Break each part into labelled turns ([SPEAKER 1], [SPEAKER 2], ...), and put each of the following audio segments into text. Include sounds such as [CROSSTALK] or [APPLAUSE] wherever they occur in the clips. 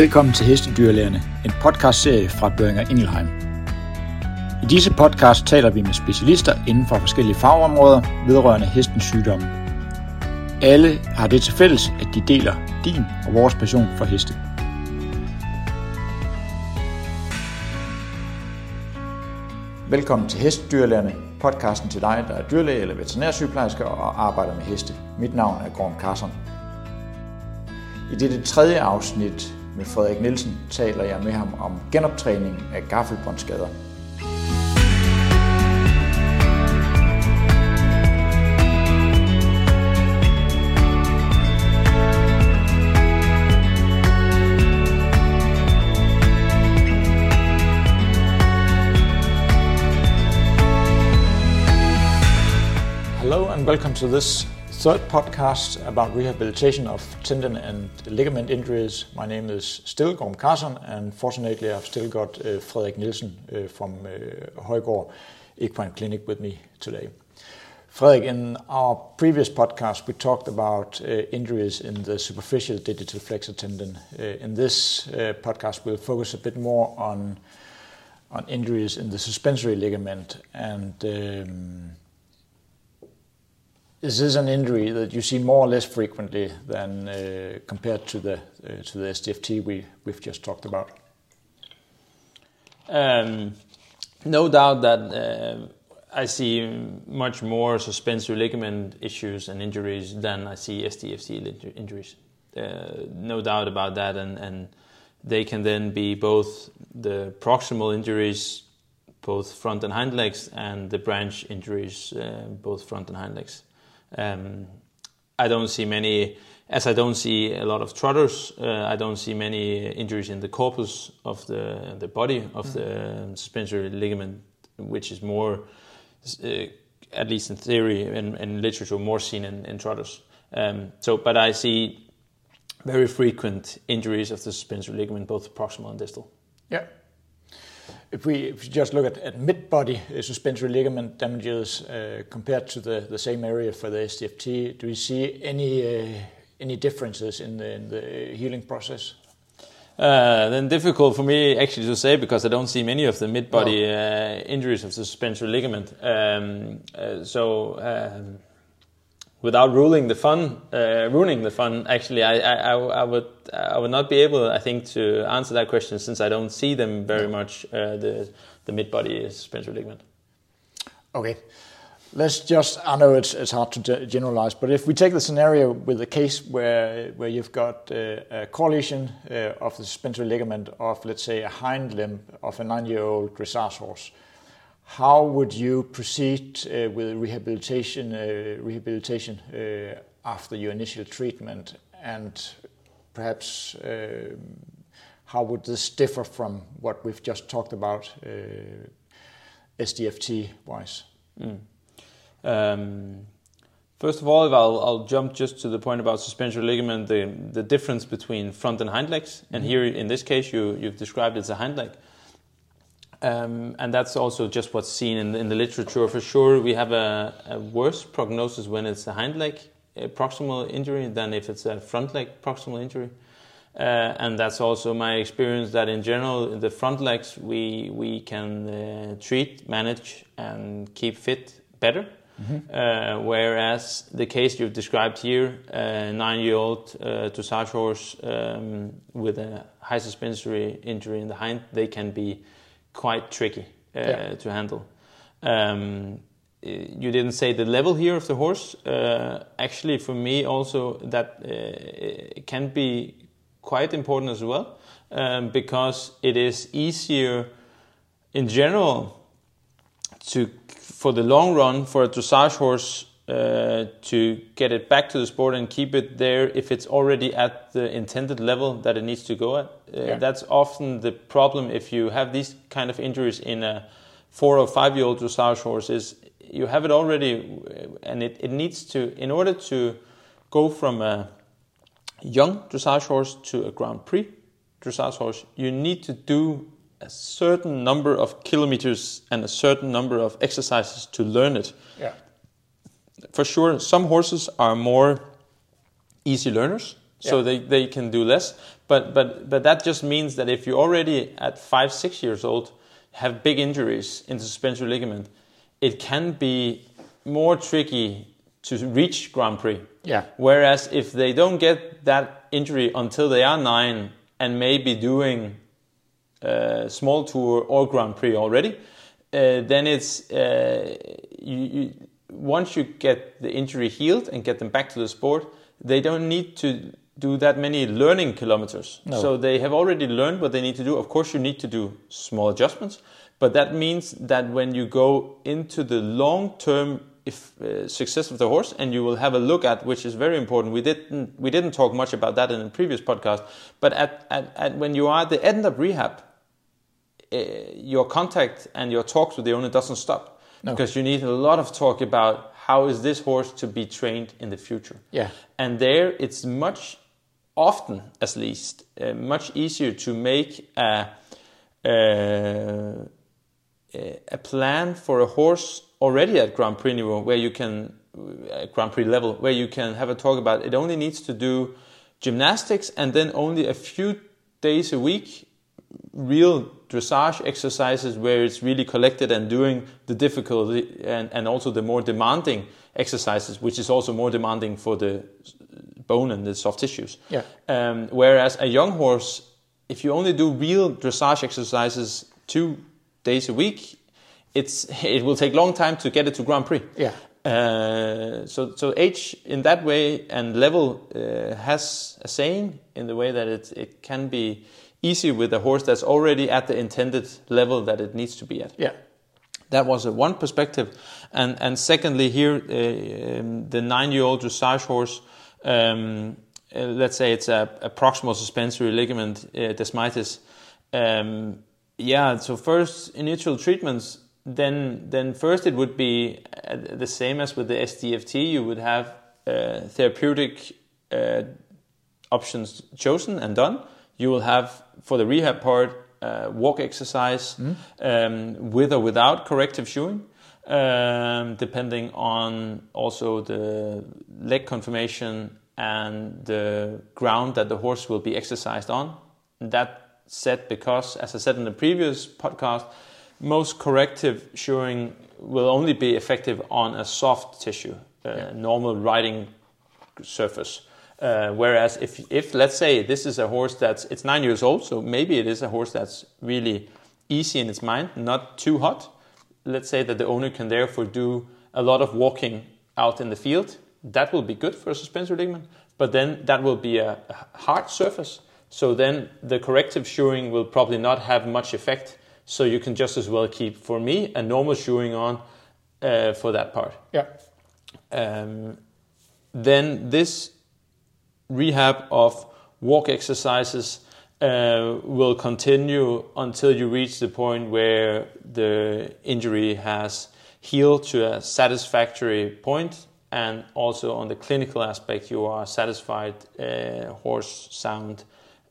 [SPEAKER 1] Velkommen til Hestedyrlægerne, en podcastserie fra Børinger Ingelheim. I disse podcast taler vi med specialister inden for forskellige fagområder vedrørende hestens sygdomme. Alle har det til fælles, at de deler din og vores passion for heste. Velkommen til Hestedyrlægerne, podcasten til dig, der er dyrlæge eller veterinærsygeplejerske og arbejder med heste. Mit navn er Gorm Carson. I dette tredje afsnit med Frederik Nielsen taler jeg med ham om genoptræning af gaffelbåndsskader. Hello and welcome to this third podcast about rehabilitation of tendon and ligament injuries. My name is still Gorm Carson, and fortunately, I've still got uh, Frederik Nielsen uh, from uh, Højgaard Equine Clinic with me today. Frederik, in our previous podcast, we talked about uh, injuries in the superficial digital flexor tendon. Uh, in this uh, podcast, we'll focus a bit more on on injuries in the suspensory ligament and. Um, is this an injury that you see more or less frequently than uh, compared to the uh, to the SDFT we we've just talked about?
[SPEAKER 2] Um, no doubt that uh, I see much more suspensory ligament issues and injuries than I see SDFT injuries. Uh, no doubt about that, and, and they can then be both the proximal injuries, both front and hind legs, and the branch injuries, uh, both front and hind legs. Um, I don't see many, as I don't see a lot of trotters. Uh, I don't see many injuries in the corpus of the the body of mm. the suspensory ligament, which is more, uh, at least in theory and, and literature, more seen in, in trotters. Um, so, but I see very frequent injuries of the suspensory ligament, both proximal and distal.
[SPEAKER 1] Yeah. If we, just look at, mid-body uh, suspensory ligament damages uh, compared to the, the same area for the SDFT, do we see any uh, any differences in the, in the healing process?
[SPEAKER 2] Uh, then difficult for me actually to say because I don't see many of the mid-body uh, injuries of the suspensory ligament. Um, so um, without ruling the fun, uh, ruining the fun, actually, I, I, I, would I would not be able, I think, to answer that question since I don't see them very much. Uh, the the mid body suspensory ligament.
[SPEAKER 1] Okay, let's just. I know it's it's hard to generalize, but if we take the scenario with a case where where you've got uh, a coalition uh, of the suspensory ligament of, let's say, a hind limb of a nine-year-old dressage horse how would you proceed uh, with rehabilitation uh, rehabilitation uh, after your initial treatment, and perhaps uh, how would this differ from what we've just talked about uh, SDFT wise? Mm.
[SPEAKER 2] Um, first of all, I'll, I'll, jump just to the point about suspensory ligament, the, the difference between front and hind legs. And mm-hmm. here, in this case, you, you've described it as a hind leg. Um, and that's also just what's seen in, in the literature. For sure, we have a, a, worse prognosis when it's a hind leg proximal injury than if it's a front leg proximal injury. Uh, and that's also my experience that in general, the front legs we we can uh, treat, manage, and keep fit better. Mm-hmm. Uh, whereas the case you've described here, a nine-year-old uh, dressage horse um, with a high suspensory injury in the hind, they can be quite tricky uh, yeah. to handle. Um, you didn't say the level here of the horse. Uh, actually, for me, also that uh, can be quite important as well um, because it is easier in general to for the long run for a dressage horse uh, to get it back to the sport and keep it there if it's already at the intended level that it needs to go at. Uh, yeah. That's often the problem if you have these kind of injuries in a four or five year old dressage horse is you have it already and it, it needs to in order to go from a young dressage horse to a Grand Prix dressage horse you need to do a certain number of kilometers and a certain number of exercises to learn it.
[SPEAKER 1] Yeah
[SPEAKER 2] for sure, some horses are more easy learners so
[SPEAKER 1] Yeah.
[SPEAKER 2] they, they can do less. But but but that just means that if you already at five six years old have big injuries in the suspensory ligament, it can be more tricky to reach Grand Prix.
[SPEAKER 1] Yeah.
[SPEAKER 2] Whereas if they don't get that injury until they are nine and maybe doing uh, small tour or Grand Prix already, uh, then it's uh, you, you, once you get the injury healed and get them back to the sport, they don't need to do that many learning kilometers.
[SPEAKER 1] No.
[SPEAKER 2] So they have already learned what they need to do. Of course, you need to do small adjustments, but that means that when you go into the long term if, uh, success of the horse, and you will have a look at, which is very important. We didn't we didn't talk much about that in the previous podcast, but at, at, at when you are at the end of rehab, uh, your contact and your talk to the owner doesn't stop
[SPEAKER 1] No.
[SPEAKER 2] because you need a lot of talk about how is this horse to be trained in the future.
[SPEAKER 1] Yeah.
[SPEAKER 2] And there, it's much often, at least, uh, much easier to make a, uh, a plan for a horse already at Grand Prix niveau, where you can at Grand Prix level, where you can have a talk about it only needs to do gymnastics and then only a few days a week real dressage exercises where it's really collected and doing the difficulty and, and also the more demanding exercises, which is also more demanding for the bone and the soft tissues.
[SPEAKER 1] Yeah.
[SPEAKER 2] Um, whereas a young horse, if you only do real dressage exercises two days a week, it's [LAUGHS] it will take long time to get it to Grand Prix.
[SPEAKER 1] Yeah.
[SPEAKER 2] Uh, so so age in that way and level uh, has a saying in the way that it it can be easy with a horse that's already at the intended level that it needs to be at.
[SPEAKER 1] Yeah.
[SPEAKER 2] That was a one perspective, and and secondly here uh, um, the nine-year-old dressage horse. Um, uh, let's say it's a, a proximal suspensory ligament uh, desmitis. Um, yeah. So first initial treatments. Then then first it would be uh, the same as with the SDFT. You would have uh, therapeutic uh, options chosen and done. You will have for the rehab part uh, walk exercise um, with or without corrective shoeing, um, depending on also the leg conformation and the ground that the horse will be exercised on. That said, because as I said in the previous podcast, most corrective shoeing will only be effective on a soft tissue, uh, normal riding surface. Uh, whereas if, if let's say this is a horse that's it's nine years old, so maybe it is a horse that's really easy in its mind, not too hot. Let's say that the owner can therefore do a lot of walking out in the field. That will be good for a suspensory ligament, but then that will be a a hard surface. So then the corrective shoeing will probably not have much effect. So you can just as well keep, for me, a normal shoeing on uh, for that part.
[SPEAKER 1] Yeah.
[SPEAKER 2] Um, then this rehab of walk exercises uh, will continue until you reach the point where the injury has healed to a satisfactory point and also on the clinical aspect you are satisfied uh, horse sound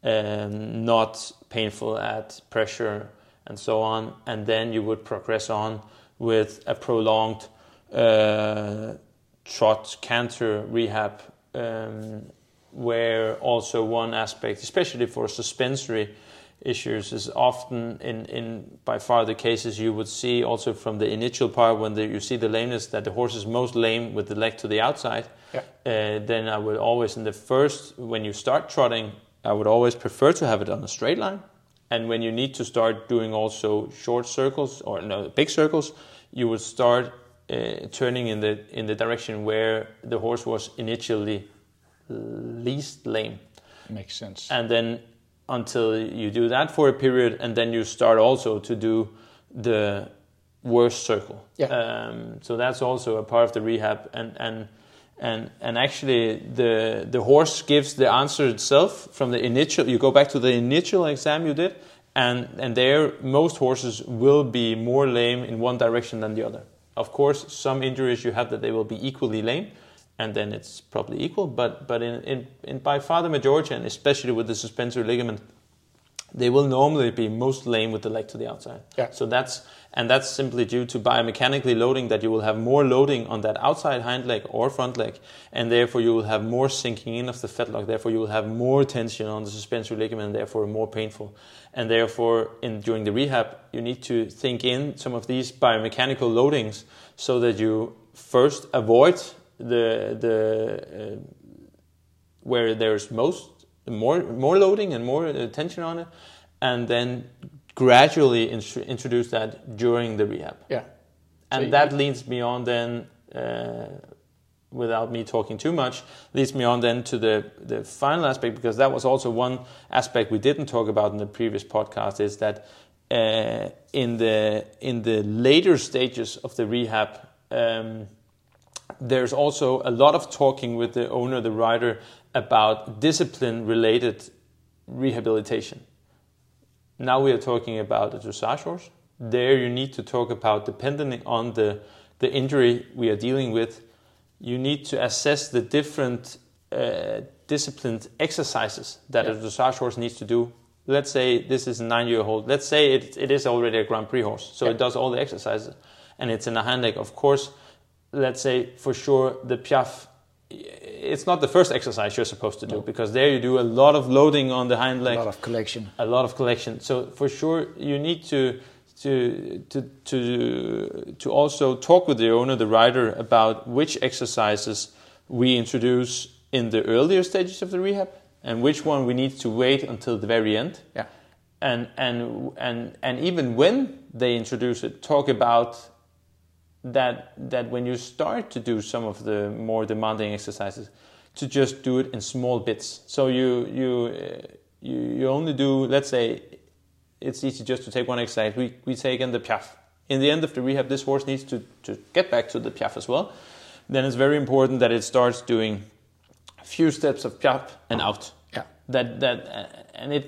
[SPEAKER 2] um, not painful at pressure and so on and then you would progress on with a prolonged uh, trot canter rehab um, where also one aspect, especially for suspensory issues, is often in, in by far the cases you would see also from the initial part when the, you see the lameness that the horse is most lame with the leg to the outside.
[SPEAKER 1] Yeah.
[SPEAKER 2] Uh, then I would always in the first when you start trotting, I would always prefer to have it on a straight line. And when you need to start doing also short circles or no big circles, you would start uh, turning in the in the direction where the horse was initially least lame.
[SPEAKER 1] Makes sense.
[SPEAKER 2] And then until you do that for a period, and then you start also to do the worst circle.
[SPEAKER 1] Yeah.
[SPEAKER 2] Um, so that's also a part of the rehab, and and and and actually the the horse gives the answer itself from the initial. You go back to the initial exam you did, and and there most horses will be more lame in one direction than the other. Of course, some injuries you have that they will be equally lame, and then it's probably equal. But but in in, in by far the majority, and especially with the suspensory ligament, they will normally be most lame with the leg to the outside.
[SPEAKER 1] Yeah.
[SPEAKER 2] So that's and that's simply due to biomechanically loading that you will have more loading on that outside hind leg or front leg, and therefore you will have more sinking in of the fetlock. Therefore you will have more tension on the suspensory ligament, and therefore more painful. And therefore, in during the rehab, you need to think in some of these biomechanical loadings so that you first avoid the the uh, where there's most more more loading and more tension on it, and then gradually in- introduce that during the rehab.
[SPEAKER 1] Yeah.
[SPEAKER 2] And
[SPEAKER 1] So
[SPEAKER 2] that leads me on then, uh, without me talking too much, leads me on then to the, the final aspect, because that was also one aspect we didn't talk about in the previous podcast, is that uh, in the in the later stages of the rehab, um, there's also a lot of talking with the owner, the rider, about discipline-related rehabilitation. Now we are talking about a dressage horse. There you need to talk about, depending on the, the injury we are dealing with, you need to assess the different uh, disciplined exercises that a dressage horse needs to do. Let's say this is a nine-year-old. Let's say it, it is already a Grand Prix horse, so
[SPEAKER 1] Yeah.
[SPEAKER 2] it does all the exercises, and it's in a hand leg. Of course, let's say for sure the piaffe it's not the first exercise you're supposed to do
[SPEAKER 1] No.
[SPEAKER 2] because there you do a lot of loading on the hind leg.
[SPEAKER 1] A lot of collection.
[SPEAKER 2] a lot of collection. So for sure, you need to to to to to also talk with the owner, the rider, about which exercises we introduce in the earlier stages of the rehab, and which one we need to wait until the very end.
[SPEAKER 1] Yeah.
[SPEAKER 2] And and and and even when they introduce it, talk about that that when you start to do some of the more demanding exercises, to just do it in small bits. So you you uh, you, you only do let's say it's easy just to take one exercise. We we take in the piaffe. In the end of the rehab, this horse needs to to get back to the piaffe as well. Then it's very important that it starts doing a few steps of piaffe and out
[SPEAKER 1] Yeah.
[SPEAKER 2] that that uh, and it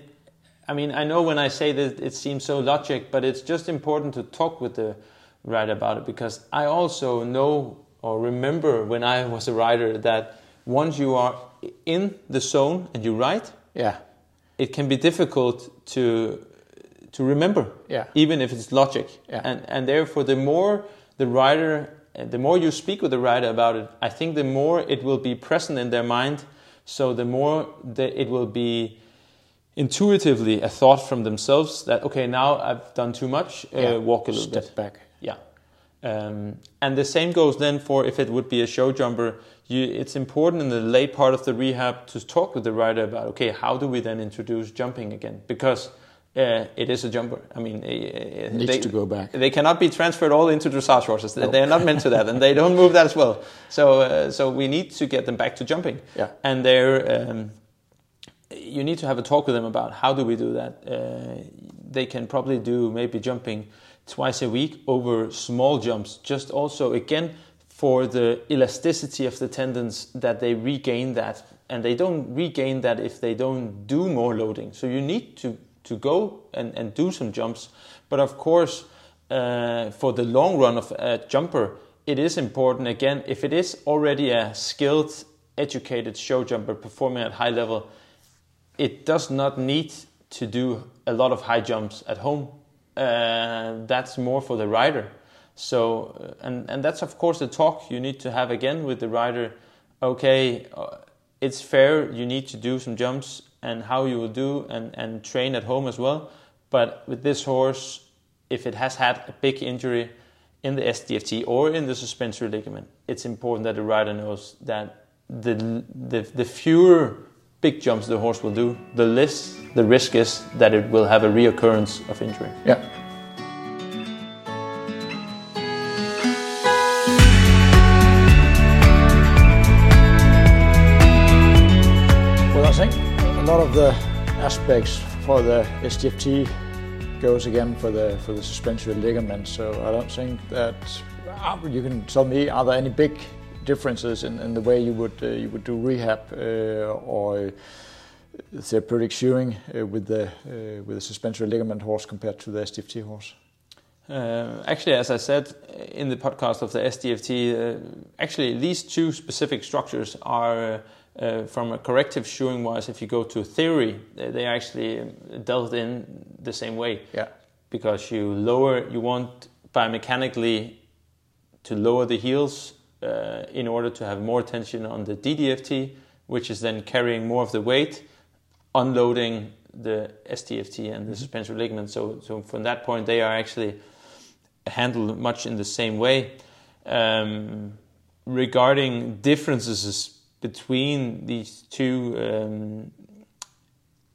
[SPEAKER 2] i mean i know when i say that it seems so logic but it's just important to talk with the rider about it because i also know or remember when i was a writer that once you are in the zone and you write,
[SPEAKER 1] Yeah.
[SPEAKER 2] it can be difficult to to remember
[SPEAKER 1] Yeah.
[SPEAKER 2] even if it's logic
[SPEAKER 1] Yeah.
[SPEAKER 2] and and therefore the more the writer, the more you speak with the writer about it i think the more it will be present in their mind so the more that it will be intuitively a thought from themselves that okay now i've done too much uh, walk a little
[SPEAKER 1] Step
[SPEAKER 2] bit
[SPEAKER 1] back.
[SPEAKER 2] Um, and the same goes then for if it would be a show jumper. You, it's important in the late part of the rehab to talk with the rider about okay, how do we then introduce jumping again? Because uh, it is a jumper. I mean, uh,
[SPEAKER 1] Needs
[SPEAKER 2] they,
[SPEAKER 1] to go back.
[SPEAKER 2] They cannot be transferred all into dressage horses.
[SPEAKER 1] No.
[SPEAKER 2] They are not meant to that, and they don't move that as well. So, uh, so we need to get them back to jumping.
[SPEAKER 1] Yeah.
[SPEAKER 2] And they're um, you need to have a talk with them about how do we do that. Uh, they can probably do maybe jumping twice a week over small jumps, just also again for the elasticity of the tendons that they regain that, and they don't regain that if they don't do more loading. So you need to to go and, and do some jumps, but of course. Uh, for the long run of a jumper, it is important again if it is already a skilled, educated show jumper performing at high level, it does not need to do a lot of high jumps at home. Uh, that's more for the rider. So, uh, and and that's of course the talk you need to have again with the rider. Okay, uh, it's fair. You need to do some jumps and how you will do and and train at home as well. But with this horse, if it has had a big injury in the SDFT or in the suspensory ligament, it's important that the rider knows that the the, the fewer big jumps the horse will do, the less the risk is that it will have a reoccurrence of injury.
[SPEAKER 1] Yeah. Well, I think a lot of the aspects for the SDFT goes again for the for the suspensory ligament. So I don't think that ah, you can tell me are there any big differences in, in the way you would uh, you would do rehab uh, or therapeutic shoeing uh, with the uh, with the suspensory ligament horse compared to the SDFT horse?
[SPEAKER 2] Uh, actually, as I said in the podcast of the SDFT, uh, actually these two specific structures are uh, from a corrective shoeing wise, if you go to theory, they, they actually dealt in the same way.
[SPEAKER 1] Yeah.
[SPEAKER 2] Because you lower, you want biomechanically to lower the heels uh, in order to have more tension on the DDFT, which is then carrying more of the weight, unloading the SDFT and the mm-hmm. suspensory ligament. So, so from that point, they are actually handled much in the same way. Um, regarding differences between these two, um,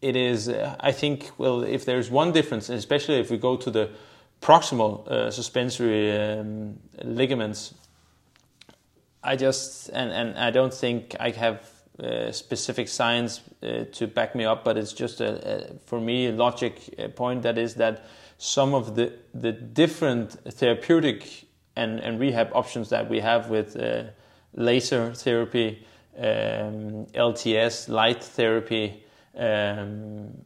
[SPEAKER 2] it is, uh, I think, well, if there's one difference, especially if we go to the proximal uh, suspensory um, ligaments, I just, and, and I don't think I have uh, specific science uh, to back me up, but it's just a, a, for me a logic uh, point that is that some of the the different therapeutic and, and rehab options that we have with uh, laser therapy, um, LTS, light therapy, um,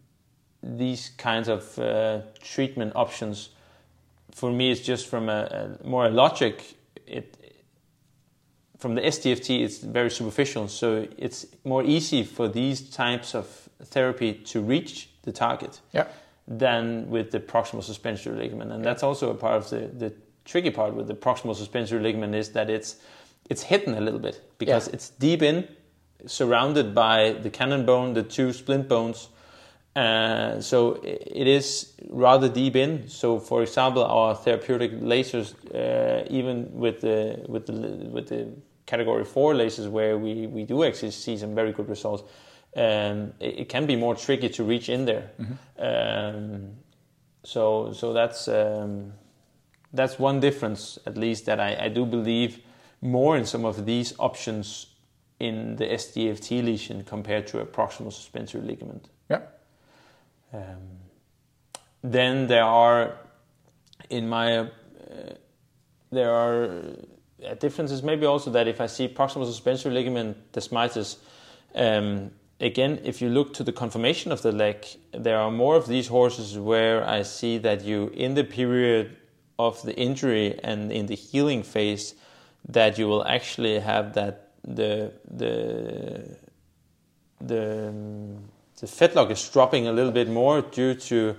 [SPEAKER 2] these kinds of uh, treatment options, for me, it's just from a, a more logic. It from the SDFT, it's very superficial, so it's more easy for these types of therapy to reach the target
[SPEAKER 1] yeah.
[SPEAKER 2] than with the proximal suspensory ligament, and yeah. that's also a part of the, the tricky part with the proximal suspensory ligament is that it's it's hidden a little bit because yeah. it's deep in, surrounded by the cannon bone, the two splint bones. Uh, so it is rather deep in. So, for example, our therapeutic lasers, uh, even with the with the with the category four lasers, where we we do actually see some very good results, um, it, it, can be more tricky to reach in there. Mm-hmm. Um, so so that's um, that's one difference, at least, that I, I do believe more in some of these options in the SDFT lesion compared to a proximal suspensory ligament.
[SPEAKER 1] Yeah.
[SPEAKER 2] Um, then there are, in my, uh, there are uh, is Maybe also that if I see proximal suspensory ligament desmitis, um, again, if you look to the conformation of the leg, there are more of these horses where I see that you, in the period of the injury and in the healing phase that you will actually have that the the the the fetlock is dropping a little bit more due to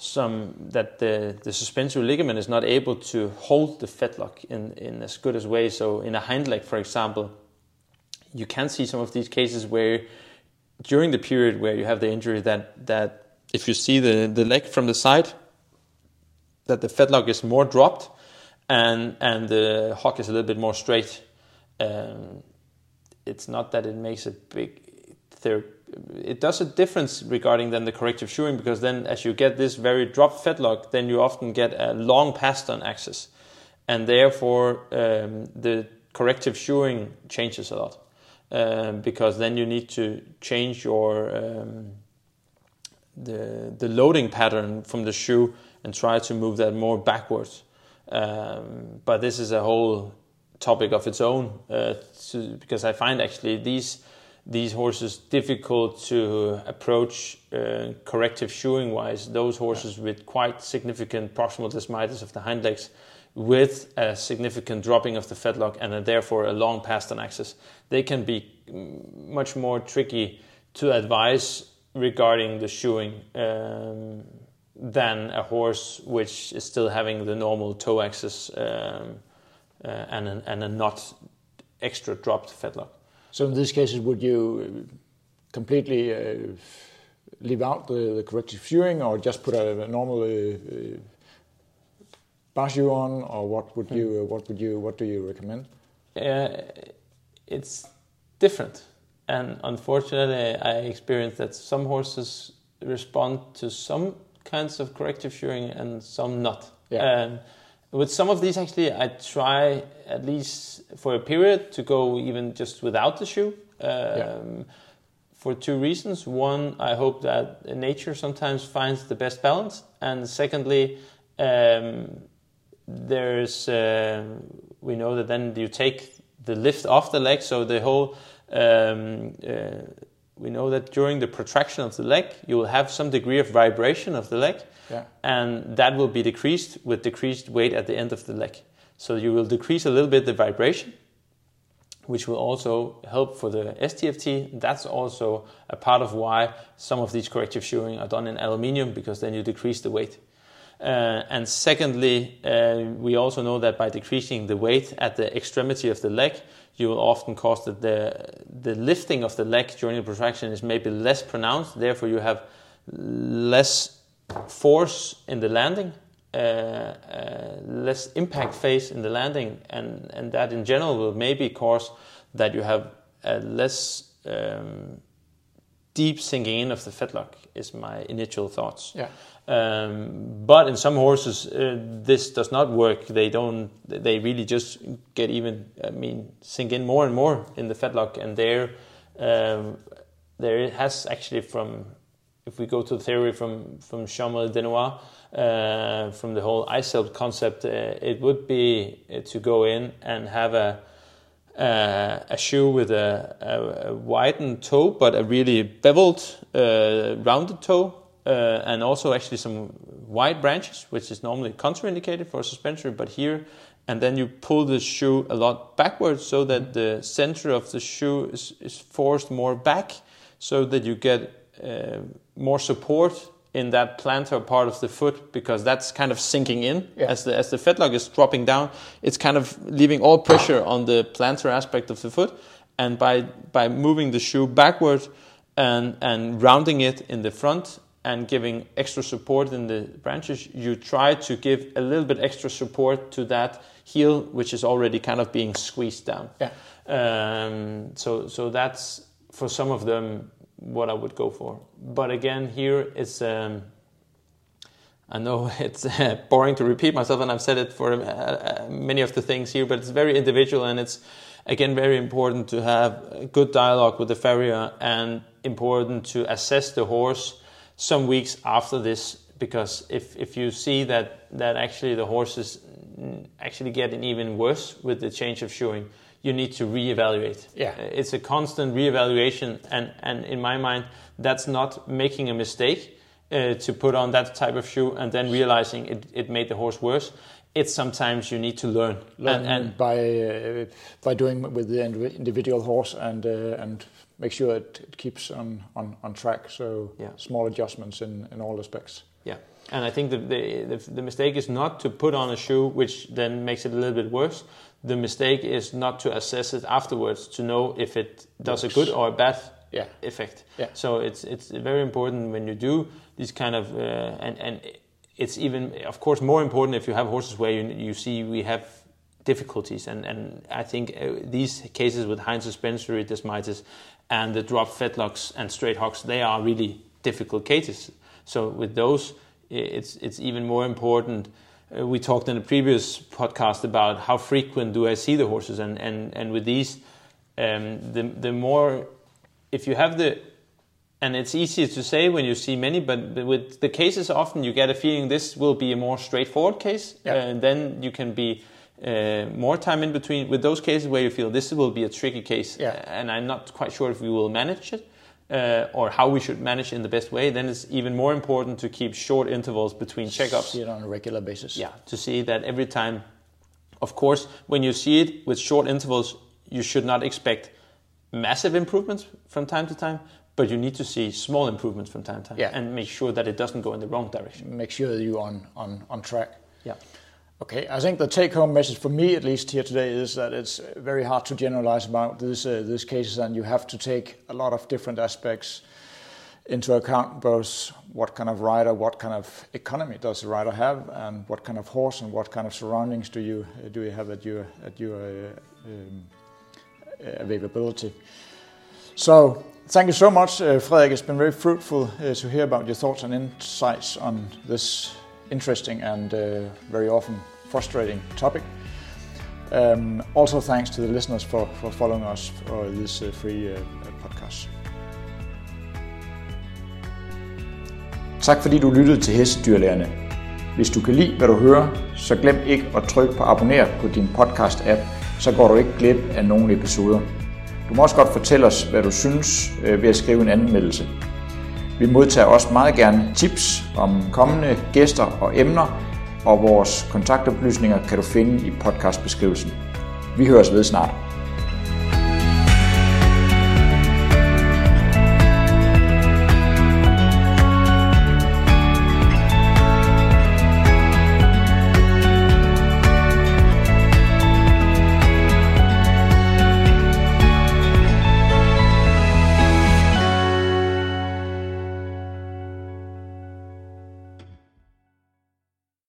[SPEAKER 2] some that the the suspensory ligament is not able to hold the fetlock in in as good as way. So in a hind leg, for example, you can see some of these cases where during the period where you have the injury that that if you see the the leg from the side that the fetlock is more dropped and and the hock is a little bit more straight. Um, it's not that it makes a big there it does a difference regarding then the corrective shoeing because then as you get this very dropped fetlock then you often get a long pastern axis and therefore um, the corrective shoeing changes a lot um, because then you need to change your um, the the loading pattern from the shoe and try to move that more backwards. Um, but this is a whole topic of its own uh, to, because I find actually these these horses difficult to approach uh, corrective shoeing wise. Those horses with quite significant proximal desmitis of the hind legs, with a significant dropping of the fetlock and a, therefore a long pastern axis, they can be much more tricky to advise regarding the shoeing. Um, than a horse which is still having the normal toe axis um, uh, and, and a not extra dropped fetlock.
[SPEAKER 1] So in these cases, would you completely uh, leave out the, the, corrective shoeing, or just put a, a normal uh, uh shoe on, or what would you hmm. what would you what do you recommend?
[SPEAKER 2] Uh, it's different, and unfortunately, I experienced that some horses respond to some kinds of corrective shoeing and some not.
[SPEAKER 1] Yeah. Um,
[SPEAKER 2] with some of these, actually, I try at least for a period to go even just without the shoe. Um, yeah. For two reasons. One, I hope that nature sometimes finds the best balance, and secondly, um, there's uh, we know that then you take the lift off the leg, so the whole um, uh, we know that during the protraction of the leg, you will have some degree of vibration of the leg,
[SPEAKER 1] yeah.
[SPEAKER 2] and that will be decreased with decreased weight at the end of the leg. So you will decrease a little bit the vibration, which will also help for the SDFT. That's also a part of why some of these corrective shoeing are done in aluminium because then you decrease the weight. Uh, and secondly, uh, we also know that by decreasing the weight at the extremity of the leg, you will often cause that the, the lifting of the leg during the protraction is maybe less pronounced. Therefore, you have less force in the landing, uh, uh, less impact phase in the landing, and, and that in general will maybe cause that you have a less um, deep sinking in of the fetlock, is my initial thoughts.
[SPEAKER 1] Yeah.
[SPEAKER 2] Um, but in some horses, uh, this does not work. They don't. They really just get even. I mean, sink in more and more in the fetlock, and there, um, there has actually from, if we go to the theory from from Jean-Marie uh, from the whole ISELP concept, uh, it would be uh, to go in and have a uh, a shoe with a, a, a, widened toe, but a really beveled, uh, rounded toe, uh, and also actually some wide branches, which is normally contraindicated for a suspensory, but here, and then you pull the shoe a lot backwards so that the center of the shoe is, is forced more back, so that you get uh, more support in that plantar part of the foot because that's kind of sinking in yeah. as the as the fetlock is dropping down. It's kind of leaving all pressure on the plantar aspect of the foot, and by by moving the shoe backward and and rounding it in the front and giving extra support in the branches, you try to give a little bit extra support to that heel, which is already kind of being squeezed down.
[SPEAKER 1] Yeah.
[SPEAKER 2] Um, so, so that's for some of them what I would go for. But again, here it's. Um, I know [LAUGHS] it's uh, boring to repeat myself, and I've said it for uh, uh, many of the things here, but it's very individual, and it's again very important to have good dialogue with the farrier and important to assess the horse some weeks after this because if, if you see that, that actually the horse is actually getting even worse with the change of shoeing, you need to reevaluate.
[SPEAKER 1] Yeah.
[SPEAKER 2] Uh, it's a constant reevaluation, and, and in my mind, that's not making a mistake uh, to put on that type of shoe and then realizing it, it made the horse worse. It's sometimes you need to learn,
[SPEAKER 1] learn and, and by uh, by doing with the individual horse and uh, and make sure it, it keeps on, on, on track. So yeah. small adjustments in, in all aspects.
[SPEAKER 2] Yeah, and I think the, the, the, the mistake is not to put on a shoe, which then makes it a little bit worse. The mistake is not to assess it afterwards to know if it does Works. a good or a bad
[SPEAKER 1] yeah.
[SPEAKER 2] effect.
[SPEAKER 1] Yeah.
[SPEAKER 2] So it's it's very important when you do these kind of uh, and and it's even of course more important if you have horses where you you see we have difficulties and and I think uh, these cases with hind suspensory desmitis and the drop fetlocks and straight hocks, they are really difficult cases. So with those, it's it's even more important. Uh, we talked in a previous podcast about how frequent do I see the horses, and and and with these, um, the the more if you have the and it's easier to say when you see many, but with the cases, often you get a feeling this will be a more straightforward case,
[SPEAKER 1] yeah.
[SPEAKER 2] and then you can be uh, more time in between with those cases where you feel this will be a tricky case
[SPEAKER 1] yeah.
[SPEAKER 2] and I'm not quite sure if we will manage it uh, or how we should manage in the best way, then it's even more important to keep short intervals between checkups.
[SPEAKER 1] See it on a regular basis.
[SPEAKER 2] Yeah, to see that every time. Of course, when you see it with short intervals, you should not expect massive improvements from time to time, but you need to see small improvements from time to time
[SPEAKER 1] yeah.
[SPEAKER 2] and make sure that it doesn't go in the wrong direction.
[SPEAKER 1] Make sure that you're on, on, on track.
[SPEAKER 2] Yeah.
[SPEAKER 1] Okay, I think the take-home message for me, at least here today, is that it's very hard to generalize about these uh, these cases, and you have to take a lot of different aspects into account, both what kind of rider, what kind of economy does the rider have, and what kind of horse and what kind of surroundings do you uh, do you have at your at your uh, um, uh, availability. So, thank you so much, uh. It's been very fruitful uh, to hear about your thoughts and insights on this interesting and uh, very often frustrating topic. Um, also, thanks to the listeners for, for following us for this uh, free uh, podcast. Tak fordi du lyttede til Hestedyrlærerne. Hvis du kan lide, hvad du hører, så glem ikke at trykke på abonner på din podcast-app, så går du ikke glip af nogen episoder. Du må også godt fortælle os, hvad du synes øh, ved at skrive en anmeldelse. Vi modtager også meget gerne tips om kommende gæster og emner, og vores kontaktoplysninger kan du finde i podcastbeskrivelsen. Vi høres ved snart.